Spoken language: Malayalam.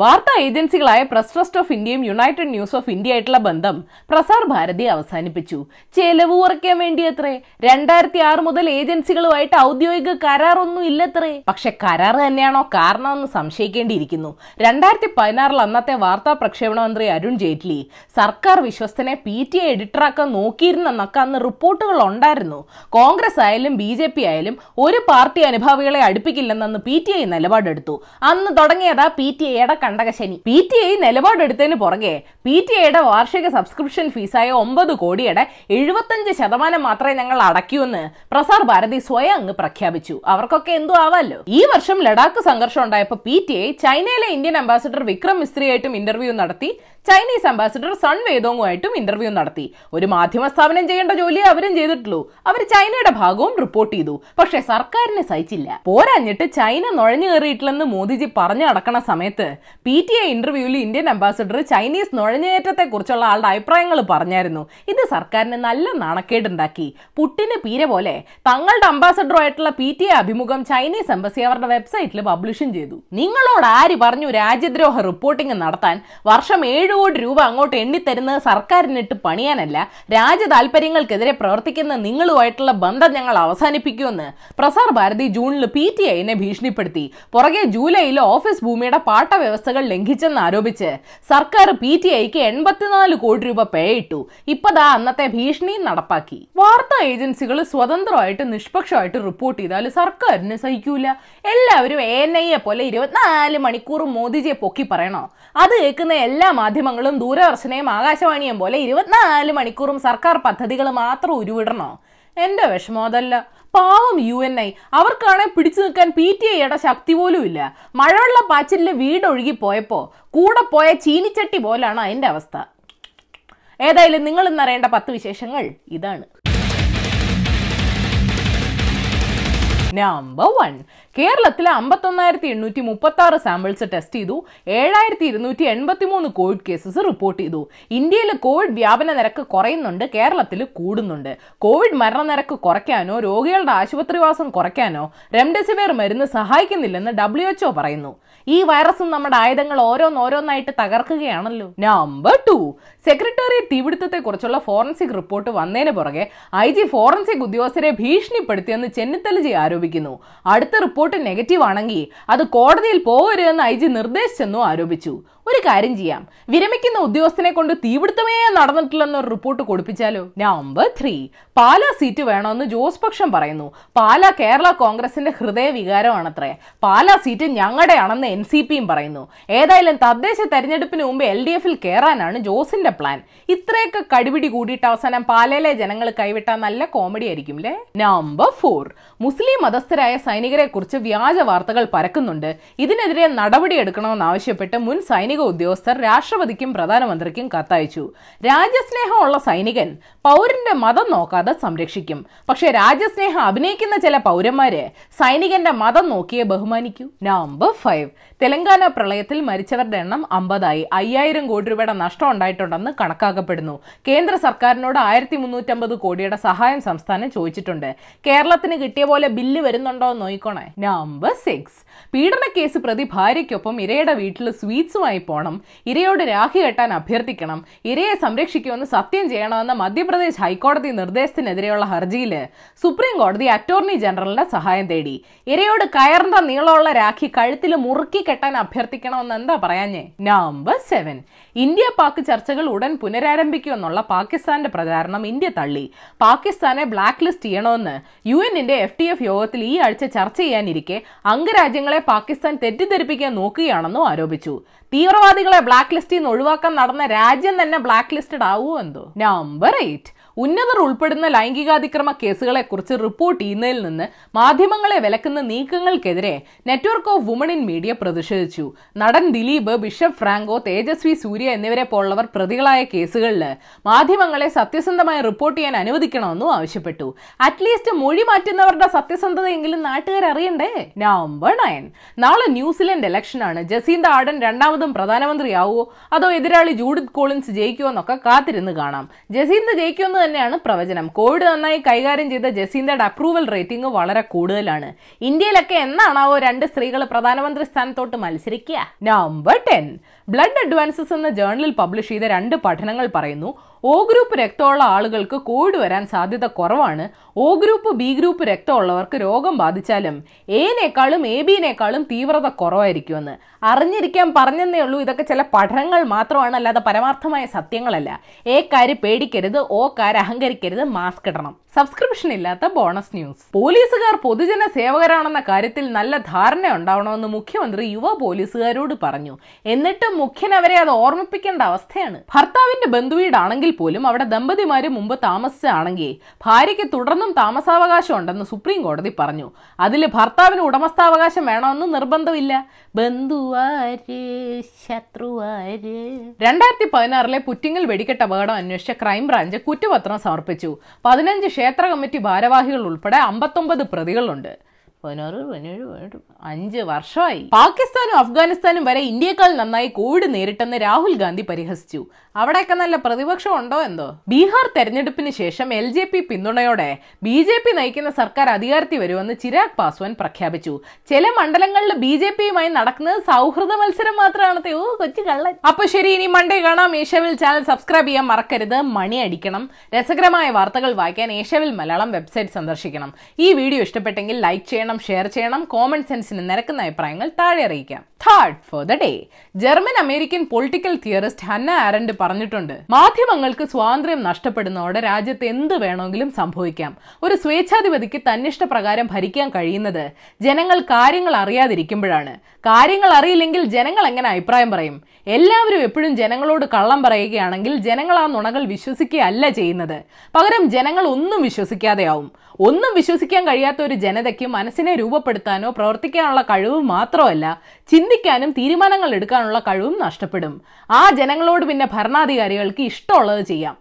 വാർത്താ ഏജൻസികളായ പ്രസ് ട്രസ്റ്റ് ഓഫ് ഇന്ത്യയും യുണൈറ്റഡ് ന്യൂസ് ഓഫ് ഇന്ത്യ ആയിട്ടുള്ള ബന്ധം പ്രസാർ ഭാരതി അവസാനിപ്പിച്ചു. ചെലവ് കുറയ്ക്കാൻ വേണ്ടി അത്രേ രണ്ടായിരത്തി ആറ് മുതൽ ഏജൻസികളുമായിട്ട് ഔദ്യോഗിക കരാറൊന്നും ഇല്ലത്രേ. പക്ഷെ കരാർ തന്നെയാണോ കാരണമെന്ന് സംശയിക്കേണ്ടിയിരിക്കുന്നു. രണ്ടായിരത്തി പതിനാറിൽ അന്നത്തെ വാർത്താ പ്രക്ഷേപണ മന്ത്രി അരുൺ ജെയ്റ്റ്ലി സർക്കാർ വിശ്വസ്തനെ പി ടി എ എഡിറ്ററാക്കാൻ നോക്കിയിരുന്നെന്നൊക്കെ അന്ന് റിപ്പോർട്ടുകൾ ഉണ്ടായിരുന്നു. കോൺഗ്രസ് ആയാലും ബി ജെ പി ആയാലും ഒരു പാർട്ടി അനുഭാവികളെ അടുപ്പിക്കില്ലെന്നു പി ടി ഐ നിലപാടെടുത്തു. അന്ന് തുടങ്ങിയതാ പി ടി ഐയുടെ കണ്ടകശനി പി ടി ഐ നിലപാടെടുത്തതിന് പുറകെ പി ടി ഐയുടെ വാർഷിക സബ്സ്ക്രിപ്ഷൻ ഫീസായ ഒമ്പത് കോടിയുടെ എഴുപത്തഞ്ച് ശതമാനം മാത്രമേ ഞങ്ങൾ അടയ്ക്കൂന്ന് പ്രസാർ ഭാരതി സ്വയം അങ്ങ് പ്രഖ്യാപിച്ചു. അവർക്കൊക്കെ എന്തോ ആവാല്ലോ? ഈ വർഷം ലഡാക്ക് സംഘർഷം ഉണ്ടായപ്പോൾ പി ടി ഐ ചൈനയിലെ ഇന്ത്യൻ അംബാസിഡർ വിക്രം മിസ്ത്രിയായിട്ടും ഇന്റർവ്യൂ നടത്തി. ചൈനീസ് അംബാസിഡർ സൺ വേദോങ്ങുമായിട്ടും ഇന്റർവ്യൂ നടത്തി. ഒരു മാധ്യമ സ്ഥാപനം ചെയ്യേണ്ട ജോലി അവരും ചെയ്തിട്ടുള്ളൂ. അവർ ചൈനയുടെ ഭാഗവും റിപ്പോർട്ട് ചെയ്തു. പക്ഷെ സർക്കാരിന് സഹിച്ചില്ല. പോരാഞ്ഞിട്ട് ചൈന നുഴഞ്ഞു കയറിയിട്ടില്ലെന്ന് മോദിജി പറഞ്ഞു നടക്കണ സമയത്ത് പി ടി ഐ ഇന്റർവ്യൂവിൽ ഇന്ത്യൻ അംബാസിഡർ ചൈനീസ് നുഴഞ്ഞുകയറ്റത്തെ കുറിച്ചുള്ള ആളുടെ അഭിപ്രായങ്ങൾ പറഞ്ഞായിരുന്നു. ഇത് സർക്കാരിന് നല്ല നാണക്കേടുണ്ടാക്കി. പുട്ടിന് പീര പോലെ തങ്ങളുടെ അംബാസഡറുമായിട്ടുള്ള പി ടി ഐ അഭിമുഖം ചൈനീസ് എംബസി അവരുടെ വെബ്സൈറ്റിൽ പബ്ലിഷും ചെയ്തു. നിങ്ങളോട് ആര് പറഞ്ഞു രാജ്യദ്രോഹ റിപ്പോർട്ടിംഗ് നടത്താൻ വർഷം ഏഴ് കോടി രൂപ അങ്ങോട്ട് എണ്ണിത്തരുന്നത് സർക്കാരിനിട്ട് പണിയാനല്ല. രാജ്യ താല്പര്യങ്ങൾക്കെതിരെ പ്രവർത്തിക്കുന്ന നിങ്ങളുമായിട്ടുള്ള ബന്ധം ഞങ്ങൾ അവസാനിപ്പിക്കുമെന്ന് പ്രസാർ ഭാരതി ജൂണിൽ പി ടി ഐനെ ഭീഷണിപ്പെടുത്തി. പുറകെ ജൂലൈയിൽ ഓഫീസ് ഭൂമിയുടെ പാട്ട വ്യവസ്ഥകൾ ലംഘിച്ചെന്ന് ആരോപിച്ച് സർക്കാർ പി ടി ഐക്ക് എൺപത്തിനാല് കോടി രൂപ പേയിട്ടു ഇപ്പതാ അന്നത്തെ ഭീഷണിയും നടപ്പാക്കി. വാർത്താ ഏജൻസികൾ സ്വതന്ത്രമായിട്ട് നിഷ്പക്ഷമായിട്ട് റിപ്പോർട്ട് ചെയ്താൽ സർക്കാരിന് സഹിക്കൂല. എല്ലാവരും എ എൻ ഐയെ പോലെ ഇരുപത്തിനാല് മണിക്കൂർ മോദിജിയെ പൊക്കി പറയണോ? അത് കേൾക്കുന്ന എല്ലാ മാധ്യമങ്ങളും ദൂരദർശനയും ആകാശവാണിയും പോലെ ഇരുപത്തിനാല് മണിക്കൂറും സർക്കാർ പദ്ധതികൾ മാത്രം ഉരുവിടണോ? എന്റെ വിഷമം അതല്ല. പാവം യു എൻ ഐ. അവർക്കാണെ പിടിച്ചു നിൽക്കാൻ പി ടി ഐയുടെ ശക്തി പോലും ഇല്ല. മഴവെള്ള പാച്ചിലിൽ വീടൊഴുകി പോയപ്പോ കൂടെ പോയ ചീനിച്ചട്ടി പോലാണ് അതിന്റെ അവസ്ഥ. ഏതായാലും നിങ്ങൾ ഇന്നറിയേണ്ട പത്ത് വിശേഷങ്ങൾ ഇതാണ്. നമ്പർ വൺ കേരളത്തിൽ അമ്പത്തൊന്നായിരത്തി എണ്ണൂറ്റി മുപ്പത്തി ആറ് സാമ്പിൾസ് ടെസ്റ്റ് ചെയ്തു. ഏഴായിരത്തി ഇരുന്നൂറ്റി എൺപത്തി മൂന്ന് കോവിഡ് കേസസ് റിപ്പോർട്ട് ചെയ്തു. ഇന്ത്യയിൽ കോവിഡ് വ്യാപന നിരക്ക് കുറയുന്നുണ്ട് കേരളത്തിൽ കൂടുന്നുണ്ട്. കോവിഡ് മരണനിരക്ക് കുറയ്ക്കാനോ രോഗികളുടെ ആശുപത്രിവാസം കുറയ്ക്കാനോ റെംഡെസിവിർ മരുന്ന് സഹായിക്കുന്നില്ലെന്ന് ഡബ്ല്യു എച്ച്ഒ പറയുന്നു. ഈ വൈറസും നമ്മുടെ ആയുധങ്ങൾ ഓരോന്നോരോന്നായിട്ട് തകർക്കുകയാണല്ലോ. നമ്പർ ടു സെക്രട്ടേറിയറ്റ് തീപിടുത്തത്തെ കുറിച്ചുള്ള ഫോറൻസിക് റിപ്പോർട്ട് വന്നതിന് പുറകെ ഐ ജി ഫോറൻസിക് ഉദ്യോഗസ്ഥരെ ഭീഷണിപ്പെടുത്തിയെന്ന് ചെന്നിത്തലജി ആരോപിക്കുന്നു. അടുത്ത റിപ്പോർട്ട് നെഗറ്റീവ് ആണെങ്കിൽ അത് കോടതിയിൽ പോകരുതെന്ന് ഐ ജി നിർദ്ദേശിച്ചെന്നും ആരോപിച്ചു. ഒരു കാര്യം ചെയ്യാം. വിരമിക്കുന്ന ഉദ്യോഗസ്ഥനെ കൊണ്ട് തീപിടുത്തമേ നടന്നിട്ടില്ലെന്നൊരു റിപ്പോർട്ട് കൊടുപ്പിച്ചാലോ? നമ്പർ ത്രീ പാലാ സീറ്റ് വേണമെന്ന് ജോസ് പക്ഷം പറയുന്നു. പാലാ കേരള കോൺഗ്രസിന്റെ ഹൃദയ വികാരമാണത്രേ പാലാ സീറ്റ് ഞങ്ങളുടെയാണെന്ന് എൻ സി പിയും പറയുന്നു. ഏതായാലും തദ്ദേശ തെരഞ്ഞെടുപ്പിന് മുമ്പ് എൽ ഡി എഫിൽ കയറാനാണ് ജോസിന്റെ പ്ലാൻ ഇത്രയൊക്കെ കടുപിടി കൂടിയിട്ട് അവസാനം പാലയിലെ ജനങ്ങൾ കൈവിട്ടാൽ നല്ല കോമഡി ആയിരിക്കും അല്ലേ നമ്പർ ഫോർ മുസ്ലിം മതസ്ഥരായ സൈനികരെ കുറിച്ച് വ്യാജ വാർത്തകൾ പരക്കുന്നുണ്ട്. ഇതിനെതിരെ നടപടിയെടുക്കണമെന്നാവശ്യപ്പെട്ട് മുൻ സൈനിക ഉദ്യോഗസ്ഥർ രാഷ്ട്രപതിക്കും പ്രധാനമന്ത്രിക്കും കത്തയച്ചു. രാജ്യസ്നേഹമുള്ള സൈനികൻ പൗരന്റെ മതം നോക്കാതെ സംരക്ഷിക്കും. പക്ഷെ രാജ്യസ്നേഹം അഭിനയിക്കുന്ന ചില പൗരന്മാരെ സൈനികന്റെ മതം നോക്കിയേ ബഹുമാനിക്കൂ. നമ്പർ ഫൈവ് തെലങ്കാന പ്രളയത്തിൽ മരിച്ചവരുടെ എണ്ണം അമ്പതായി. അയ്യായിരം കോടി രൂപയുടെ നഷ്ടം ഉണ്ടായിട്ടുണ്ടെന്ന് കണക്കാക്കപ്പെടുന്നു. കേന്ദ്ര സർക്കാരിനോട് ആയിരത്തി മുന്നൂറ്റമ്പത് കോടിയുടെ സഹായം സംസ്ഥാനം ചോദിച്ചിട്ടുണ്ട്. കേരളത്തിന് കിട്ടിയ പോലെ ബില്ല് വരുന്നുണ്ടോ എന്ന് നോക്കിക്കോണേ. നമ്പർ സിക്സ് പീഡന കേസ് പ്രതി ഭാര്യയ്ക്കൊപ്പം ഇരയുടെ വീട്ടിൽ സ്വീറ്റ്സുമായി പോകണം ഇരയോട് രാഖി കെട്ടാൻ അഭ്യർത്ഥിക്കണം. ഇരയെ സംരക്ഷിക്കുമെന്ന് സത്യം ചെയ്യണമെന്ന മധ്യപ്രദേശ് ഹൈക്കോടതി നിർദ്ദേശത്തിനെതിരെയുള്ള ഹർജിയിൽ സുപ്രീം കോടതി അറ്റോർണി ജനറലിന്റെ സഹായം തേടി. ഇരയോട് കയറിന്റെ നീളമുള്ള രാഖി കഴുത്തിൽ മുറുക്കി കെട്ടാൻ അഭ്യർത്ഥിക്കണമെന്ന് എന്താ പറയാഞ്ഞേ? നമ്പർ സെവൻ ഇന്ത്യ പാക് ചർച്ചകൾ ഉടൻ പുനരാരംഭിക്കുമെന്നുള്ള പാകിസ്ഥാന്റെ പ്രചാരണം ഇന്ത്യ തള്ളി. പാകിസ്ഥാനെ ബ്ലാക്ക് ലിസ്റ്റ് ചെയ്യണമെന്ന് യു എന്നിന്റെ എഫ് ടി എഫ് യോഗത്തിൽ ഈ ആഴ്ച ചർച്ച ചെയ്യാനിരിക്കെ അംഗരാജ്യങ്ങളെ പാകിസ്ഥാൻ തെറ്റിദ്ധരിപ്പിക്കാൻ നോക്കുകയാണെന്നും ആരോപിച്ചു. തീവ്രവാദികളെ ബ്ലാക്ക് ലിസ്റ്റിൽ നിന്ന് ഒഴിവാക്കാൻ നടന്ന രാജ്യം തന്നെ ബ്ലാക്ക് ലിസ്റ്റഡ് ആവുമോ എന്തോ? നമ്പർ എയ്റ്റ് ഉന്നതർ ഉൾപ്പെടുന്ന ലൈംഗികാതിക്രമ കേസുകളെക്കുറിച്ച് റിപ്പോർട്ട് ചെയ്യുന്നതിൽ നിന്ന് മാധ്യമങ്ങളെ വിലക്കുന്ന നീക്കങ്ങൾക്കെതിരെ network of women in media പ്രതിഷേധിച്ചു. നടൻ ദിലീപ് ബിഷപ്പ് ഫ്രാങ്കോ തേജസ്വി സൂര്യ എന്നിവരെ പോലുള്ളവർ പ്രതികളായ കേസുകളിൽ മാധ്യമങ്ങളെ സത്യസന്ധമായി റിപ്പോർട്ട് ചെയ്യാൻ അനുവദിക്കണമെന്നും ആവശ്യപ്പെട്ടു. അറ്റ്ലീസ്റ്റ് മൊഴി മാറ്റുന്നവരുടെ സത്യസന്ധതയെങ്കിലും നാട്ടുകാർ അറിയണ്ടേ? നവംബർ നയൻ നാളെ ന്യൂസിലൻഡ് ഇലക്ഷനാണ്. ജസീന്ത ആടൻ രണ്ടാമതും പ്രധാനമന്ത്രിയാവുമോ അതോ എതിരാളി ജൂഡിത് കോളിൻസ് ജയിക്കുമോ എന്നൊക്കെ കാത്തിരുന്ന് കാണാം. ജസീന്ത ജയിക്കുമെന്ന് തന്നെയാണ് പ്രവചനം. കോവിഡ് നന്നായി കൈകാര്യം ചെയ്ത ജസീന്തയുടെ അപ്രൂവൽ റേറ്റിംഗ് വളരെ കൂടുതലാണ്. ഇന്ത്യയിലൊക്കെ എന്നാണാവോ രണ്ട് സ്ത്രീകൾ പ്രധാനമന്ത്രി സ്ഥാനത്തോട്ട് മത്സരിക്കുക? നമ്പർ ടെൻ ബ്ലഡ് അഡ്വാൻസസ് എന്ന ജേർണലിൽ പബ്ലിഷ് ചെയ്ത രണ്ട് പഠനങ്ങൾ പറയുന്നു. ഒ ഗ്രൂപ്പ് രക്തമുള്ള ആളുകൾക്ക് കോവിഡ് വരാൻ സാധ്യത കുറവാണ്. ഒ ഗ്രൂപ്പ് ബി ഗ്രൂപ്പ് രക്തമുള്ളവർക്ക് രോഗം ബാധിച്ചാലും എനേക്കാളും എ ബിനേക്കാളും തീവ്രത കുറവായിരിക്കുമെന്ന്. അറിഞ്ഞിരിക്കാൻ പറഞ്ഞെന്നേ ഉള്ളൂ. ഇതൊക്കെ ചില പഠനങ്ങൾ മാത്രമാണ് അല്ലാതെ പരമാർത്ഥമായ സത്യങ്ങളല്ല. ഏക്കാര് പേടിക്കരുത് ഓ കാര് അഹങ്കരിക്കരുത് മാസ്ക് ഇടണം. സബ്സ്ക്രിപ്ഷൻ ഇല്ലാത്ത ബോണസ് ന്യൂസ് പോലീസുകാർ പൊതുജന സേവകരാണെന്ന കാര്യത്തിൽ നല്ല ധാരണ ഉണ്ടാവണമെന്ന് മുഖ്യമന്ത്രി യുവ പോലീസുകാരോട് പറഞ്ഞു. എന്നിട്ടും മുഖ്യൻ അവരെ അത് ഓർമ്മിപ്പിക്കേണ്ട അവസ്ഥയാണ്. ഭർത്താവിന്റെ ബന്ധുവീടാണെങ്കിൽ പോലും അവിടെ ദമ്പതിമാര് മുമ്പ് താമസിച്ചാണെങ്കിൽ ഭാര്യയ്ക്ക് തുടർന്നും താമസാവകാശം ഉണ്ടെന്ന് സുപ്രീം കോടതി പറഞ്ഞു. അതിൽ ഭർത്താവിന് ഉടമസ്ഥാവകാശം വേണമെന്ന് നിർബന്ധമില്ല. രണ്ടായിരത്തി പതിനാറിലെ പുറ്റിങ്ങൽ വെടിക്കെട്ട് അപകടം അന്വേഷിച്ച ക്രൈംബ്രാഞ്ച് കുറ്റപത്രം സമർപ്പിച്ചു. പതിനഞ്ച് ക്ഷേത്ര കമ്മിറ്റി ഭാരവാഹികൾ ഉൾപ്പെടെ അമ്പത്തൊമ്പത് പ്രതികളുണ്ട്. പതിനാറ് പതിനേഴ് പതിനെട്ട് അഞ്ച് വർഷമായി. പാകിസ്ഥാനും അഫ്ഗാനിസ്ഥാനും വരെ ഇന്ത്യയെക്കാൾ നന്നായി കോവിഡ് നേരിട്ടെന്ന് രാഹുൽ ഗാന്ധി പരിഹസിച്ചു. അവിടെയൊക്കെ നല്ല പ്രതിപക്ഷം ഉണ്ടോ എന്തോ? ബീഹാർ തെരഞ്ഞെടുപ്പിന് ശേഷം എൽ ജെ പി പിന്തുണയോടെ ബി ജെ പി നയിക്കുന്ന സർക്കാർ അധികാരത്തിൽ വരുമെന്ന് ചിരാഗ് പാസ്വാൻ പ്രഖ്യാപിച്ചു. ചില മണ്ഡലങ്ങളിൽ ബി ജെ പിയുമായി നടക്കുന്നത് സൗഹൃദ മത്സരം മാത്രമാണ്. ഓ കൊച്ചു കള്ളൻ. അപ്പൊ ശരി ഇനി മണ്ടേ കാണാം. ഏഷ്യവിൽ ചാനൽ സബ്സ്ക്രൈബ് ചെയ്യാൻ മറക്കരുത്. മണി അടിക്കണം. രസകരമായ വാർത്തകൾ വായിക്കാൻ ഏഷ്യവിൽ മലയാളം വെബ്സൈറ്റ് സന്ദർശിക്കണം. ഈ വീഡിയോ ഇഷ്ടപ്പെട്ടെങ്കിൽ ലൈക്ക് ചെയ്യണം. ഷെയർ ചെയ്യണം കോമൺ സെൻസിന് നിരക്കുന്ന അഭിപ്രായങ്ങൾ താഴെ അറിയിക്കാം. Third for the day German American political theorist Hannah Arendt പറഞ്ഞിട്ടുണ്ട് മാധ്യമങ്ങൾക്ക് സ്വാതന്ത്ര്യം നഷ്ടപ്പെടുന്നതോടെ രാജ്യത്ത് എന്ത് വേണമെങ്കിലും സംഭവിക്കാം. ഒരു സ്വേച്ഛാധിപതിക്ക് തന്നിഷ്ട പ്രകാരം ഭരിക്കാൻ കഴിയുന്നത് ജനങ്ങൾ കാര്യങ്ങൾ അറിയാതിരിക്കുമ്പോഴാണ്. കാര്യങ്ങൾ അറിയില്ലെങ്കിൽ ജനങ്ങൾ എങ്ങനെ അഭിപ്രായം പറയും? എല്ലാവരും എപ്പോഴും ജനങ്ങളോട് കള്ളം പറയുകയാണെങ്കിൽ ജനങ്ങൾ ആ നുണകൾ വിശ്വസിക്കുകയല്ല ചെയ്യുന്നത്. പകരം ജനങ്ങൾ ഒന്നും വിശ്വസിക്കാതെയാവും. ഒന്നും വിശ്വസിക്കാൻ കഴിയാത്ത ഒരു ജനതയ്ക്ക് മനസ്സിനെ രൂപപ്പെടുത്താനോ പ്രവർത്തിക്കാനുള്ള കഴിവ് മാത്രമല്ല ചിന്തിക്കാനും തീരുമാനങ്ങൾ എടുക്കാനുള്ള കഴിവും നഷ്ടപ്പെടും. ആ ജനങ്ങളോട് പിന്നെ ഭരണാധികാരികൾക്ക് ഇഷ്ടമുള്ളത് ചെയ്യാം.